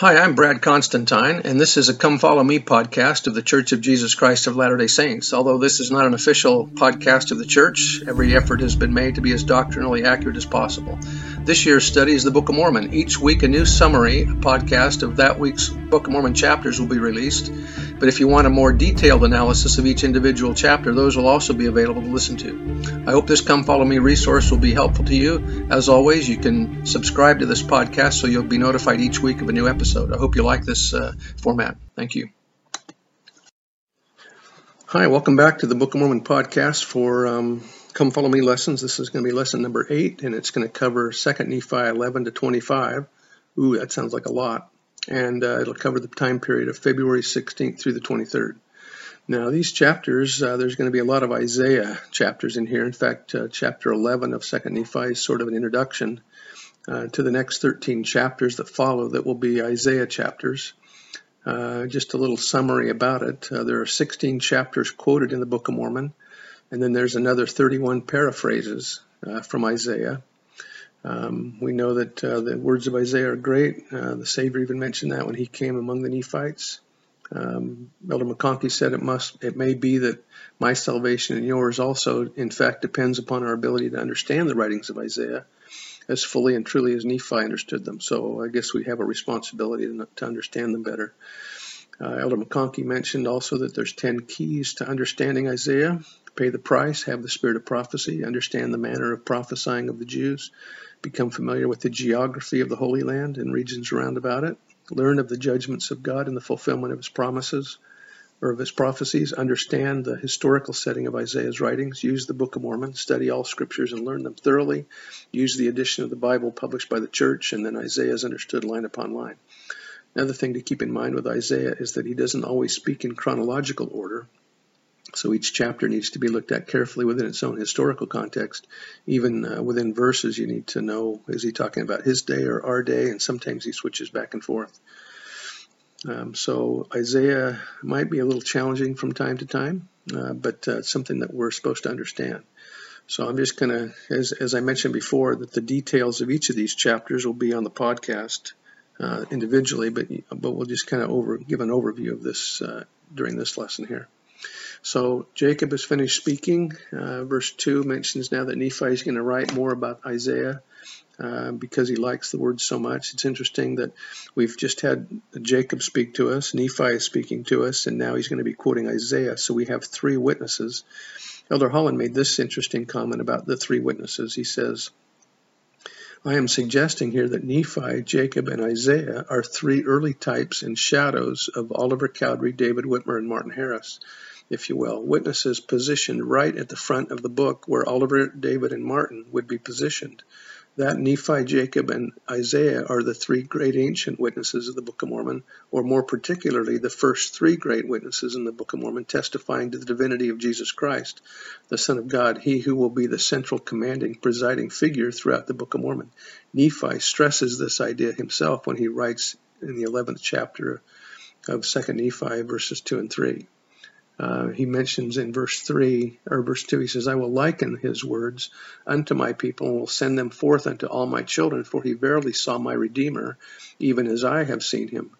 Hi, I'm Brad Constantine, and this is a Come Follow Me podcast of the Church of Jesus Christ of Latter day Saints. Although this is not an official podcast of the church, every effort has been made to be as doctrinally accurate as possible. This year's study is the Book of Mormon. Each week, a new summary podcast of that week's Book of Mormon chapters will be released. But if you want a more detailed analysis of each individual chapter, those will also be available to listen to. I hope this Come Follow Me resource will be helpful to you. As always, you can subscribe to this podcast so you'll be notified each week of a new episode. I hope you like this uh, format. Thank you. Hi, welcome back to the Book of Mormon podcast for um, Come Follow Me lessons. This is going to be lesson number eight, and it's going to cover 2 Nephi 11 to 25. Ooh, that sounds like a lot and uh, it'll cover the time period of February 16th through the 23rd. Now, these chapters, uh, there's going to be a lot of Isaiah chapters in here. In fact, uh, chapter 11 of 2nd Nephi is sort of an introduction uh, to the next 13 chapters that follow that will be Isaiah chapters. Uh, just a little summary about it. Uh, there are 16 chapters quoted in the Book of Mormon, and then there's another 31 paraphrases from Isaiah. Um, we know that uh, the words of Isaiah are great. Uh, the Savior even mentioned that when he came among the Nephites. Um, Elder McConkie said it must, it may be that my salvation and yours also, in fact, depends upon our ability to understand the writings of Isaiah as fully and truly as Nephi understood them. So I guess we have a responsibility to, to understand them better. Uh, Elder McConkie mentioned also that there's 10 keys to understanding Isaiah. Pay the price, have the spirit of prophecy, understand the manner of prophesying of the Jews, become familiar with the geography of the Holy Land and regions around about it, learn of the judgments of God and the fulfillment of his promises or of his prophecies, understand the historical setting of Isaiah's writings, use the Book of Mormon, study all scriptures and learn them thoroughly, use the edition of the Bible published by the church, and then Isaiah is understood line upon line. Another thing to keep in mind with Isaiah is that he doesn't always speak in chronological order. So each chapter needs to be looked at carefully within its own historical context. Even uh, within verses, you need to know is he talking about his day or our day? And sometimes he switches back and forth. Um, so Isaiah might be a little challenging from time to time, uh, but uh, something that we're supposed to understand. So I'm just going to, as, as I mentioned before, that the details of each of these chapters will be on the podcast uh, individually, but but we'll just kind of over give an overview of this uh, during this lesson here. So Jacob has finished speaking. Uh, verse 2 mentions now that Nephi is going to write more about Isaiah uh, because he likes the word so much. It's interesting that we've just had Jacob speak to us, Nephi is speaking to us, and now he's going to be quoting Isaiah. So we have three witnesses. Elder Holland made this interesting comment about the three witnesses. He says, I am suggesting here that Nephi, Jacob, and Isaiah are three early types and shadows of Oliver Cowdery, David Whitmer, and Martin Harris if you will, witnesses positioned right at the front of the book where Oliver, David, and Martin would be positioned. That Nephi, Jacob, and Isaiah are the three great ancient witnesses of the Book of Mormon, or more particularly, the first three great witnesses in the Book of Mormon testifying to the divinity of Jesus Christ, the Son of God, he who will be the central commanding, presiding figure throughout the Book of Mormon. Nephi stresses this idea himself when he writes in the 11th chapter of 2 Nephi, verses 2 and 3. Uh, he mentions in verse 3 or verse 2 he says i will liken his words unto my people and will send them forth unto all my children for he verily saw my redeemer even as i have seen him.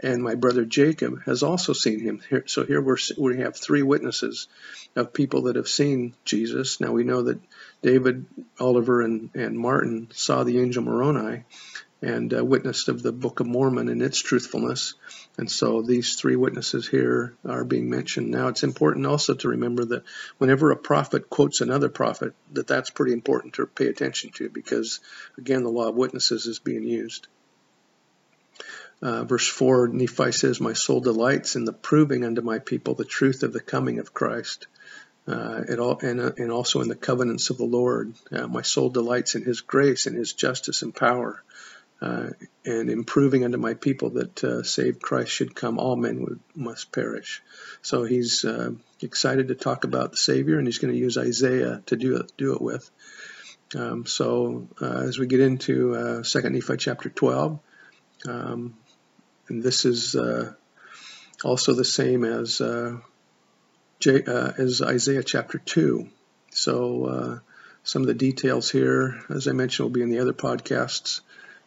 And my brother jacob has also seen him. So here we have three witnesses of people that have seen jesus. Now we know that david oliver and, and martin saw the angel moroni and uh, witnessed of the Book of Mormon and its truthfulness. And so these three witnesses here are being mentioned. Now it's important also to remember that whenever a prophet quotes another prophet, that that's pretty important to pay attention to because, again, the law of witnesses is being used. Uh, verse 4, Nephi says, My soul delights in the proving unto my people the truth of the coming of Christ. Uh, all, and, uh, and, also in the covenants of the Lord. Uh, my soul delights in his grace and his justice and power uh, and improving unto my people that uh, save Christ should come, all men would, must perish. So he's uh, excited to talk about the Savior, and he's going to use Isaiah to do it, do it with. Um, so uh, as we get into uh, Nephi chapter 12, um, and this is uh, also the same as J, as Isaiah chapter 2. So some of the details here, as I mentioned, will be in the other podcasts.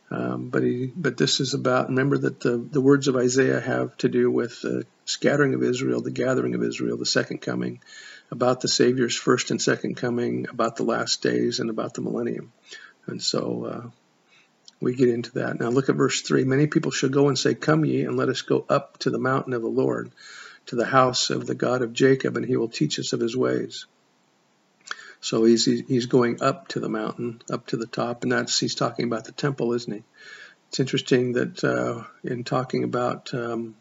Um, but he, but this is about. Remember that the the words of Isaiah have to do with the scattering of Israel, the gathering of Israel, the second coming, about the Savior's first and second coming, about the last days, and about the millennium. And so uh, we get into that. Now look at verse three. Many people shall go and say, "Come ye, and let us go up to the mountain of the Lord, to the house of the God of Jacob, and He will teach us of His ways." So he's he's going up to the mountain, up to the top, and that's he's talking about the temple, isn't he? It's interesting that uh, in talking about, um,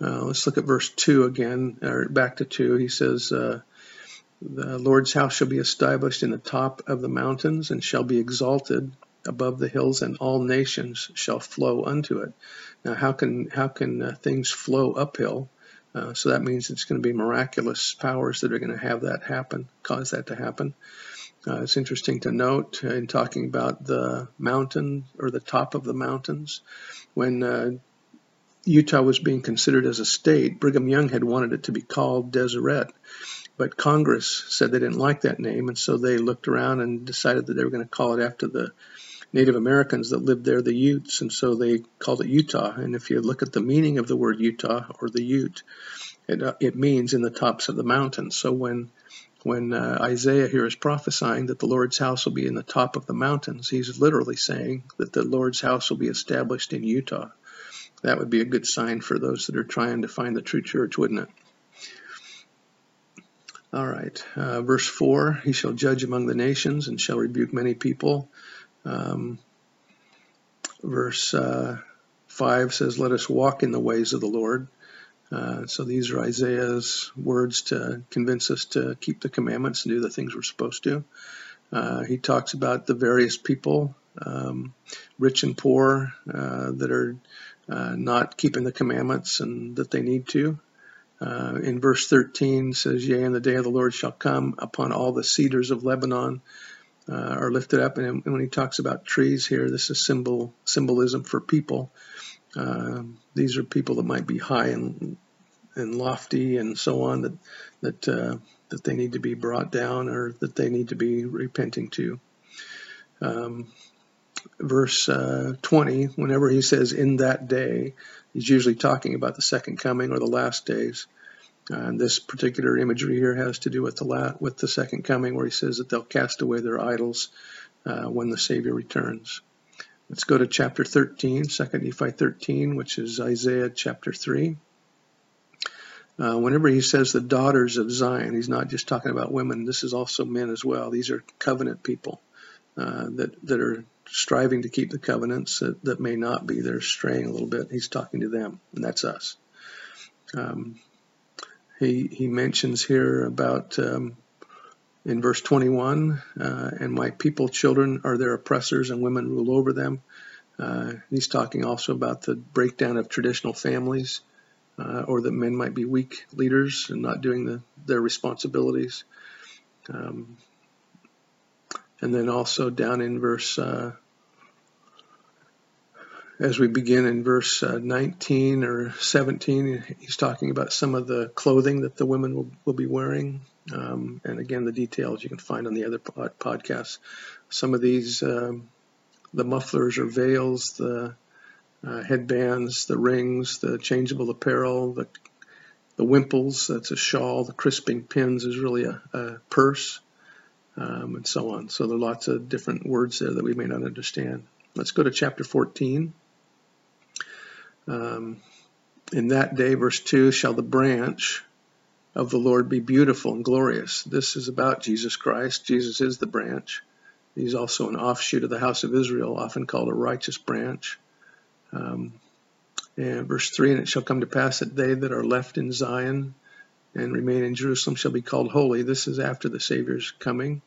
uh, let's look at verse two again, or back to two. He says, uh, "The Lord's house shall be established in the top of the mountains, and shall be exalted above the hills, and all nations shall flow unto it." Now, how can how can uh, things flow uphill? Uh, so that means it's going to be miraculous powers that are going to have that happen, cause that to happen. Uh, it's interesting to note uh, in talking about the mountain or the top of the mountains, when uh, Utah was being considered as a state, Brigham Young had wanted it to be called Deseret. But Congress said they didn't like that name, and so they looked around and decided that they were going to call it after the Native Americans that lived there, the Utes, and so they called it Utah. And if you look at the meaning of the word Utah or the Ute, it, uh, it means in the tops of the mountains. So when when uh, Isaiah here is prophesying that the Lord's house will be in the top of the mountains, he's literally saying that the Lord's house will be established in Utah. That would be a good sign for those that are trying to find the true church, wouldn't it? All right, uh, verse 4 He shall judge among the nations and shall rebuke many people. Um, verse uh, 5 says, Let us walk in the ways of the Lord. Uh, so these are Isaiah's words to convince us to keep the commandments and do the things we're supposed to. Uh, he talks about the various people, um, rich and poor, uh, that are uh, not keeping the commandments and that they need to. Uh, in verse 13 says, Yea, and the day of the Lord shall come upon all the cedars of Lebanon uh, are lifted up. And when he talks about trees here, this is symbol symbolism for people. Uh, these are people that might be high and and lofty and so on that that uh, that they need to be brought down or that they need to be repenting to. Um, verse uh, 20, whenever he says in that day, he's usually talking about the second coming or the last days. And this particular imagery here has to do with the la- with the second coming, where he says that they'll cast away their idols uh, when the Savior returns. Let's go to chapter 13, 2 Nephi 13, which is Isaiah chapter 3. Uh, whenever he says the daughters of Zion, he's not just talking about women. This is also men as well. These are covenant people uh, that that are striving to keep the covenants that, that, may not be. They're straying a little bit. He's talking to them, and that's us. Um, he, he mentions here about um, in verse 21 uh, and my people children are their oppressors and women rule over them. Uh, he's talking also about the breakdown of traditional families uh, or that men might be weak leaders and not doing the, their responsibilities. Um, and then also down in verse uh, as we begin in verse uh, 19 or 17, he's talking about some of the clothing that the women will, will be wearing. Um, and again, the details you can find on the other pod- podcasts. Some of these, um, the mufflers or veils, the uh, headbands, the rings, the changeable apparel, the the wimples, that's a shawl, the crisping pins is really a, a purse, um, and so on. So there are lots of different words there that we may not understand. Let's go to chapter 14. Um, in that day, verse 2, shall the branch of the Lord be beautiful and glorious. This is about Jesus Christ. Jesus is the branch. He's also an offshoot of the house of Israel, often called a righteous branch. Um, and verse 3 And it shall come to pass that they that are left in Zion and remain in Jerusalem shall be called holy. This is after the Savior's coming.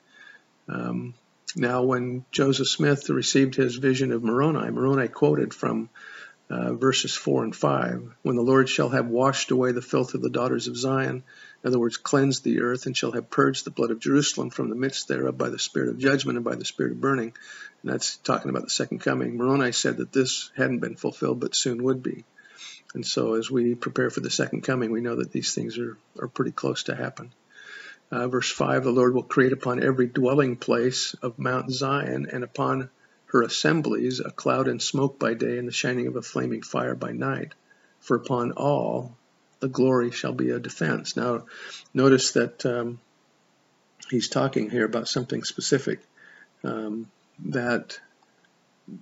Um, now, when Joseph Smith received his vision of Moroni, Moroni quoted from uh, verses 4 and 5. When the Lord shall have washed away the filth of the daughters of Zion, in other words, cleansed the earth, and shall have purged the blood of Jerusalem from the midst thereof by the spirit of judgment and by the spirit of burning. And that's talking about the second coming. Moroni said that this hadn't been fulfilled, but soon would be. And so as we prepare for the second coming, we know that these things are, are pretty close to happen. Uh, verse 5 The Lord will create upon every dwelling place of Mount Zion and upon her assemblies a cloud and smoke by day and the shining of a flaming fire by night. For upon all the glory shall be a defense. Now, notice that um, he's talking here about something specific um, that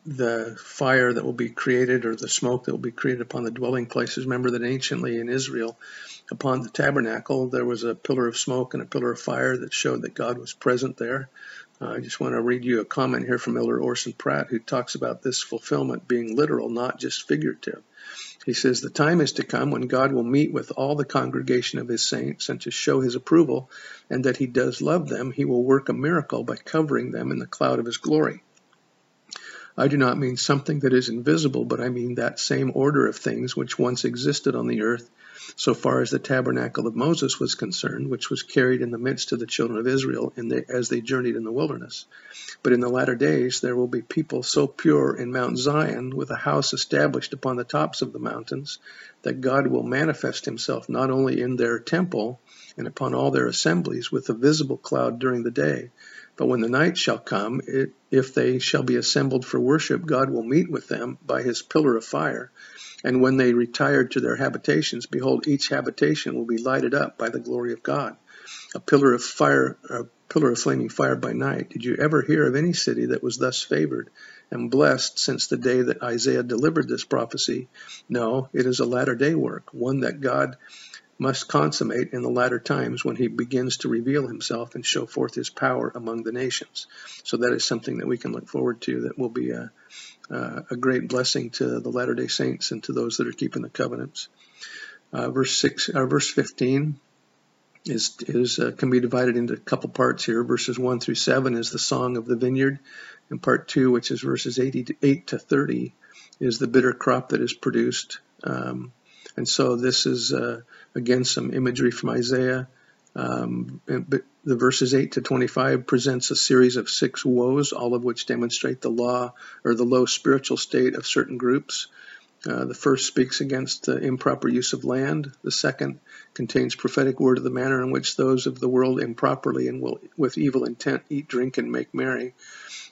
the fire that will be created or the smoke that will be created upon the dwelling places. Remember that anciently in Israel, upon the tabernacle, there was a pillar of smoke and a pillar of fire that showed that God was present there. Uh, I just want to read you a comment here from Elder Orson Pratt, who talks about this fulfillment being literal, not just figurative. He says, The time is to come when God will meet with all the congregation of his saints, and to show his approval, and that he does love them, he will work a miracle by covering them in the cloud of his glory. I do not mean something that is invisible, but I mean that same order of things which once existed on the earth so far as the tabernacle of Moses was concerned, which was carried in the midst of the children of Israel the, as they journeyed in the wilderness. But in the latter days there will be people so pure in Mount Zion, with a house established upon the tops of the mountains, that God will manifest himself not only in their temple and upon all their assemblies with a visible cloud during the day, but when the night shall come, it, if they shall be assembled for worship, God will meet with them by his pillar of fire. And when they retire to their habitations, behold, each habitation will be lighted up by the glory of God. A pillar of fire, a pillar of flaming fire by night. Did you ever hear of any city that was thus favored and blessed since the day that Isaiah delivered this prophecy? No, it is a latter day work, one that God must consummate in the latter times when he begins to reveal himself and show forth his power among the nations. So that is something that we can look forward to that will be a, a great blessing to the Latter day Saints and to those that are keeping the covenants. Uh, verse six, uh, verse 15 is is uh, can be divided into a couple parts here. Verses one through seven is the song of the vineyard, and part two, which is verses 88 to 30, is the bitter crop that is produced. Um, and so this is uh, again some imagery from Isaiah. Um, but the verses 8 to 25 presents a series of six woes, all of which demonstrate the law or the low spiritual state of certain groups. Uh, the first speaks against the improper use of land. The second contains prophetic word of the manner in which those of the world improperly and will, with evil intent eat, drink, and make merry.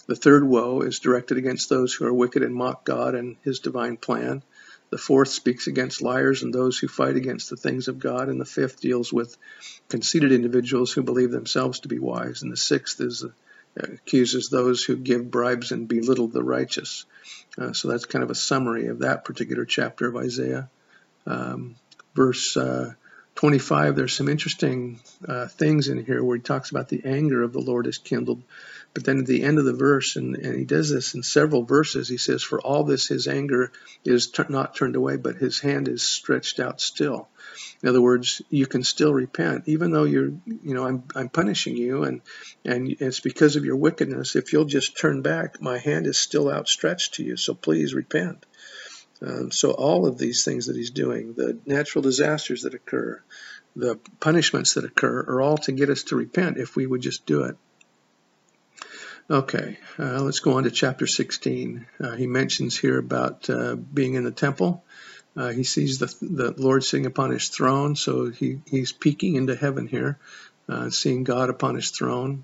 The third woe is directed against those who are wicked and mock God and his divine plan. The fourth speaks against liars and those who fight against the things of God. And the fifth deals with conceited individuals who believe themselves to be wise. And the sixth is uh, accuses those who give bribes and belittle the righteous. Uh, so that's kind of a summary of that particular chapter of Isaiah. Um, verse uh, 25, there's some interesting uh, things in here where he talks about the anger of the Lord is kindled. But then at the end of the verse, and, and he does this in several verses, he says, For all this, his anger is t- not turned away, but his hand is stretched out still. In other words, you can still repent, even though you're, you know, I'm, I'm punishing you, and and it's because of your wickedness. If you'll just turn back, my hand is still outstretched to you. So please repent. Um, so all of these things that he's doing, the natural disasters that occur, the punishments that occur, are all to get us to repent if we would just do it. Okay, uh, let's go on to chapter 16. Uh, he mentions here about uh, being in the temple. Uh, he sees the, the Lord sitting upon his throne, so he, he's peeking into heaven here, uh, seeing God upon his throne.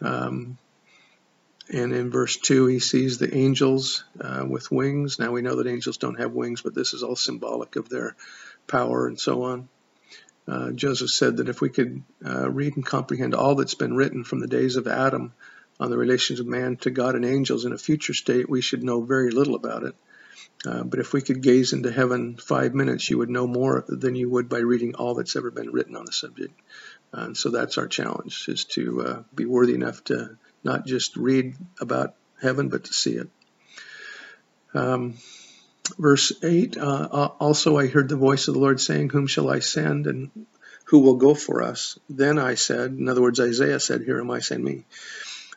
Um, and in verse 2, he sees the angels uh, with wings. Now we know that angels don't have wings, but this is all symbolic of their power and so on. Uh, Joseph said that if we could uh, read and comprehend all that's been written from the days of Adam on the relations of man to God and angels in a future state, we should know very little about it. Uh, but if we could gaze into heaven five minutes, you would know more than you would by reading all that's ever been written on the subject. And so that's our challenge, is to uh, be worthy enough to not just read about heaven, but to see it. Um, verse 8 uh, Also I heard the voice of the Lord saying, Whom shall I send, and who will go for us? Then I said, in other words, Isaiah said, Here am I, send me.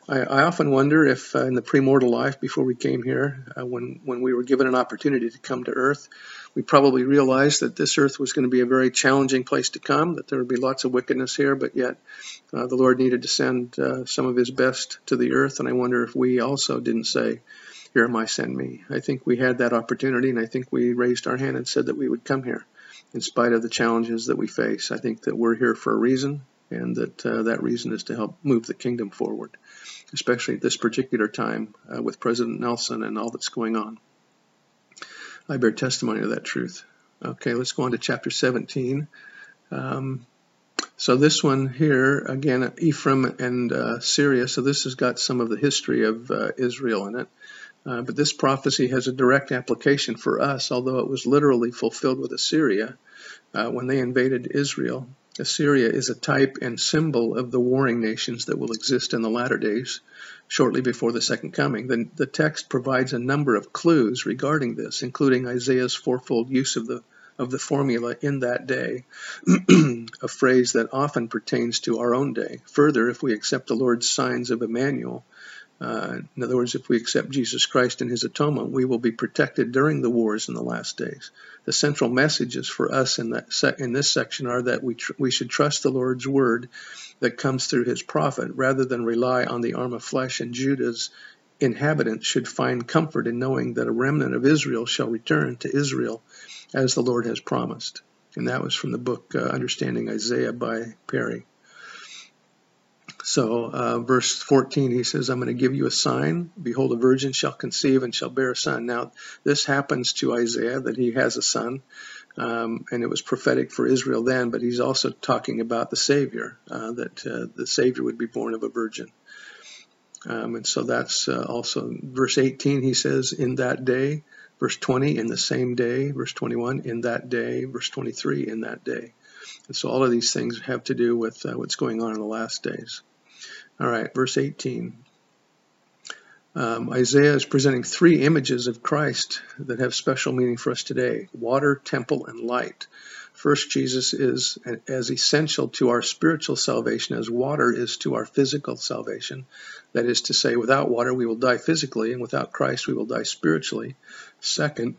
I, I often wonder if uh, in the premortal life before we came here, uh, when, when we were given an opportunity to come to earth, we probably realized that this earth was going to be a very challenging place to come, that there would be lots of wickedness here, but yet uh, the Lord needed to send uh, some of his best to the earth. And I wonder if we also didn't say, Here am I, send me. I think we had that opportunity, and I think we raised our hand and said that we would come here in spite of the challenges that we face. I think that we're here for a reason, and that uh, that reason is to help move the kingdom forward, especially at this particular time uh, with President Nelson and all that's going on. I bear testimony to that truth. Okay, let's go on to chapter 17. Um, so this one here, again, Ephraim and uh, Syria. So this has got some of the history of uh, Israel in it. Uh, but this prophecy has a direct application for us, although it was literally fulfilled with Assyria uh, when they invaded Israel. Assyria is a type and symbol of the warring nations that will exist in the latter days, shortly before the second coming. The, the text provides a number of clues regarding this, including Isaiah's fourfold use of the of the formula in that day, a phrase that often pertains to our own day. Further, if we accept the Lord's signs of Emmanuel, uh, in other words, if we accept Jesus Christ and his atonement, we will be protected during the wars in the last days. The central messages for us in, that in this section are that we, tr- we should trust the Lord's word that comes through his prophet rather than rely on the arm of flesh, and Judah's inhabitants should find comfort in knowing that a remnant of Israel shall return to Israel as the Lord has promised. And that was from the book uh, Understanding Isaiah by Parry. So, uh, verse 14, he says, I'm going to give you a sign. Behold, a virgin shall conceive and shall bear a son. Now, this happens to Isaiah that he has a son, um, and it was prophetic for Israel then, but he's also talking about the Savior, uh, that uh, the Savior would be born of a virgin. Um, and so that's uh, also verse 18, he says, In that day, verse 20, in the same day, verse 21, in that day, verse 23, in that day. So all of these things have to do with uh, what's going on in the last days. All right, verse 18. Um, Isaiah is presenting three images of Christ that have special meaning for us today water, temple, and light. First, Jesus is as essential to our spiritual salvation as water is to our physical salvation. That is to say, without water, we will die physically, and without Christ, we will die spiritually. Second,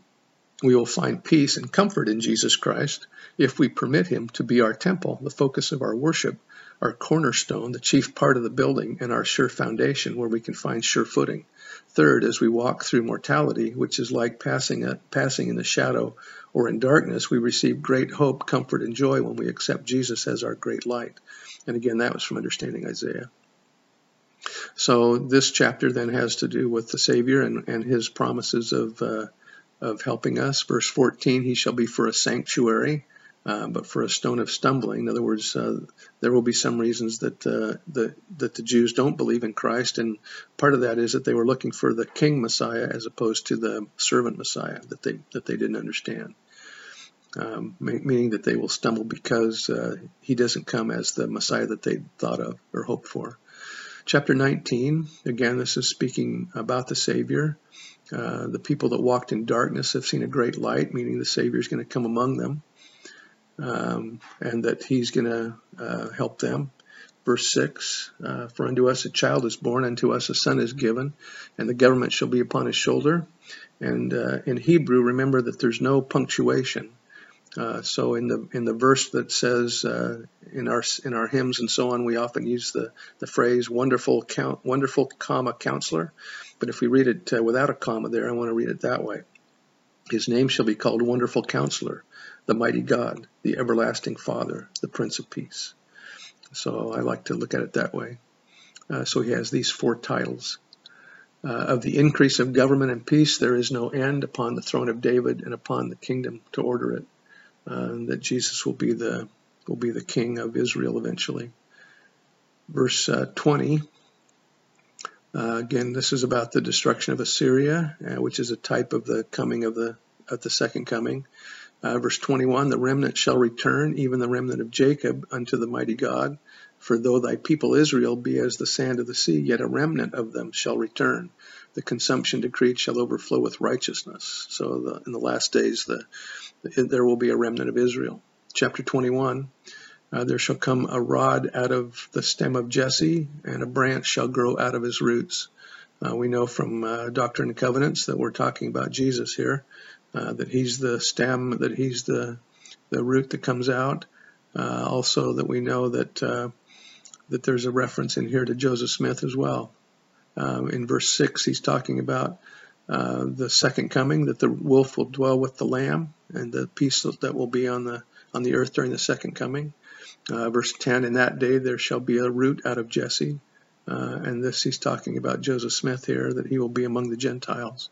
we will find peace and comfort in Jesus Christ if we permit Him to be our temple, the focus of our worship, our cornerstone, the chief part of the building, and our sure foundation where we can find sure footing. Third, as we walk through mortality, which is like passing, a, passing in the shadow or in darkness, we receive great hope, comfort, and joy when we accept Jesus as our great light. And again, that was from understanding Isaiah. So this chapter then has to do with the Savior and, and his promises of, uh, of helping us. Verse 14, he shall be for a sanctuary uh, but for a stone of stumbling. In other words, uh, there will be some reasons that uh, the that the Jews don't believe in Christ, and part of that is that they were looking for the King Messiah as opposed to the servant Messiah that they that they didn't understand. Um, meaning that they will stumble because uh, he doesn't come as the Messiah that they thought of or hoped for. Chapter 19, again, this is speaking about the Savior. Uh, the people that walked in darkness have seen a great light, meaning the Savior is going to come among them um, and that he's going to uh, help them. Verse 6 uh, For unto us a child is born, unto us a son is given, and the government shall be upon his shoulder. And uh, in Hebrew, remember that there's no punctuation. Uh, so in the in the verse that says uh, in our in our hymns and so on, we often use the the phrase "wonderful count wonderful comma counselor," but if we read it uh, without a comma there, I want to read it that way. His name shall be called Wonderful Counselor, the Mighty God, the Everlasting Father, the Prince of Peace. So I like to look at it that way. Uh, so he has these four titles. Uh, of the increase of government and peace, there is no end upon the throne of David and upon the kingdom to order it. Uh, that Jesus will be the will be the king of Israel eventually. Verse uh, 20. Uh, again, this is about the destruction of Assyria, uh, which is a type of the coming of the of the second coming. Uh, verse 21 The remnant shall return, even the remnant of Jacob, unto the mighty God. For though thy people Israel be as the sand of the sea, yet a remnant of them shall return. The consumption decreed shall overflow with righteousness. So the, in the last days, the, the, there will be a remnant of Israel. Chapter 21 uh, there shall come a rod out of the stem of Jesse, and a branch shall grow out of his roots. Uh, we know from uh, Doctrine and Covenants that we're talking about Jesus here, uh, that he's the stem, that he's the the root that comes out. Uh, also, that we know that uh, that there's a reference in here to Joseph Smith as well. Um, in verse six, he's talking about the second coming, that the wolf will dwell with the lamb, and the peace that will be on the on the earth during the second coming. Uh, verse 10 In that day there shall be a root out of Jesse. Uh, and this he's talking about Joseph Smith here, that he will be among the Gentiles.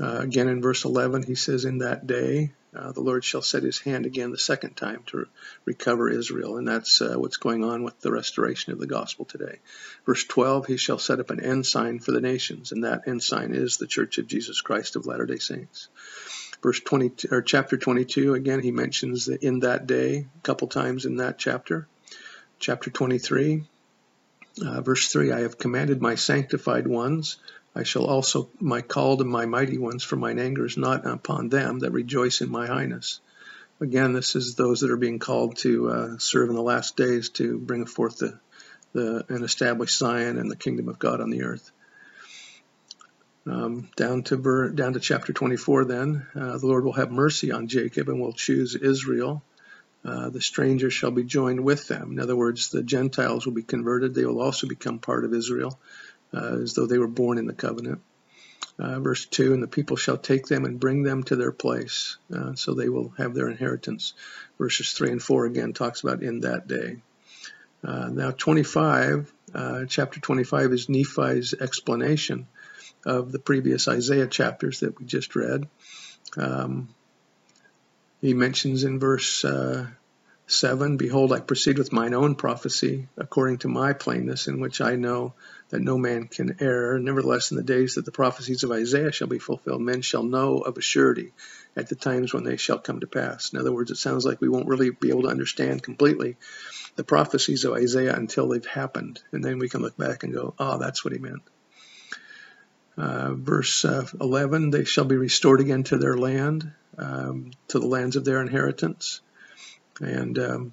Uh, again in verse 11, he says, In that day uh, the Lord shall set his hand again the second time to re- recover Israel. And that's uh, what's going on with the restoration of the gospel today. Verse 12, he shall set up an ensign for the nations, and that ensign is the Church of Jesus Christ of Latter day Saints. Verse 20, or chapter 22, again, he mentions that in that day a couple times in that chapter. Chapter 23, uh, verse 3 I have commanded my sanctified ones I shall also my called and my mighty ones, for mine anger is not upon them that rejoice in my highness. Again, this is those that are being called to uh, serve in the last days to bring forth the, the and establish Zion and the kingdom of God on the earth. Um, down to down to chapter 24. Then uh, the Lord will have mercy on Jacob and will choose Israel. Uh, the stranger shall be joined with them. In other words, the Gentiles will be converted. They will also become part of Israel as though they were born in the covenant. Uh, verse 2 And the people shall take them and bring them to their place, uh, so they will have their inheritance. Verses 3 and 4 again talks about in that day. Uh, now, 25, uh, chapter 25 is Nephi's explanation of the previous Isaiah chapters that we just read. Um, he mentions in verse uh, 7 Behold, I proceed with mine own prophecy, according to my plainness, in which I know that no man can err. Nevertheless, in the days that the prophecies of Isaiah shall be fulfilled, men shall know of a surety at the times when they shall come to pass. In other words, it sounds like we won't really be able to understand completely the prophecies of Isaiah until they've happened. And then we can look back and go, oh, that's what he meant. Uh, verse uh, 11 they shall be restored again to their land, um, to the lands of their inheritance. And um,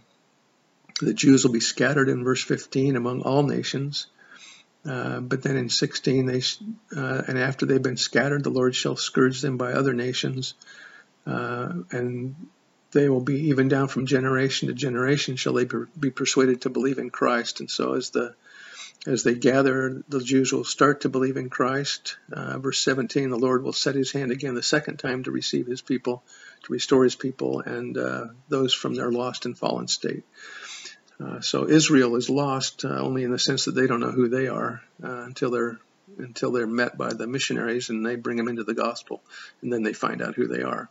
the Jews will be scattered in verse 15 among all nations. Uh, but then in 16, they uh, and after they've been scattered, the Lord shall scourge them by other nations, uh, and they will be even down from generation to generation shall they be persuaded to believe in Christ. And so as the as they gather, the Jews will start to believe in Christ. Uh, verse 17, the Lord will set his hand again the second time to receive his people, to restore his people, and uh, those from their lost and fallen state. Uh, so Israel is lost uh, only in the sense that they don't know who they are uh, until they're until they're met by the missionaries and they bring them into the gospel, and then they find out who they are.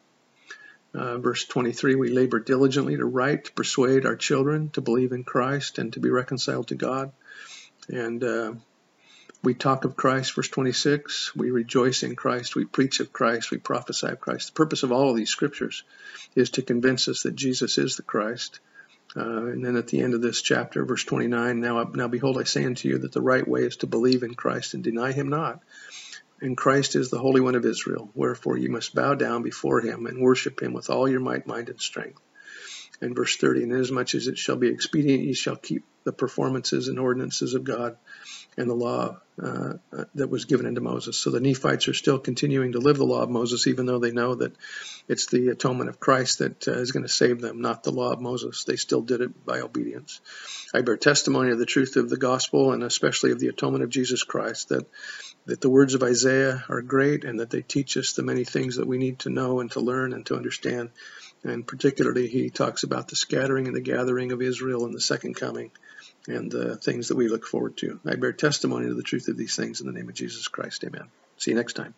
Uh, verse 23 We labor diligently to write, to persuade our children to believe in Christ and to be reconciled to God. And uh, we talk of Christ, verse 26. We rejoice in Christ. We preach of Christ. We prophesy of Christ. The purpose of all of these scriptures is to convince us that Jesus is the Christ uh, and then at the end of this chapter, verse 29, now, now behold, I say unto you that the right way is to believe in Christ and deny him not. And Christ is the Holy One of Israel. Wherefore you must bow down before him and worship him with all your might, mind, and strength. And verse 30, and inasmuch as it shall be expedient, ye shall keep the performances and ordinances of God and the law uh, that was given unto Moses. So the Nephites are still continuing to live the law of Moses, even though they know that it's the atonement of Christ that uh, is going to save them, not the law of Moses. They still did it by obedience. I bear testimony of the truth of the gospel and especially of the atonement of Jesus Christ, that, that the words of Isaiah are great and that they teach us the many things that we need to know and to learn and to understand. And particularly, he talks about the scattering and the gathering of Israel in the second coming and the things that we look forward to. I bear testimony to the truth of these things in the name of Jesus Christ. Amen. See you next time.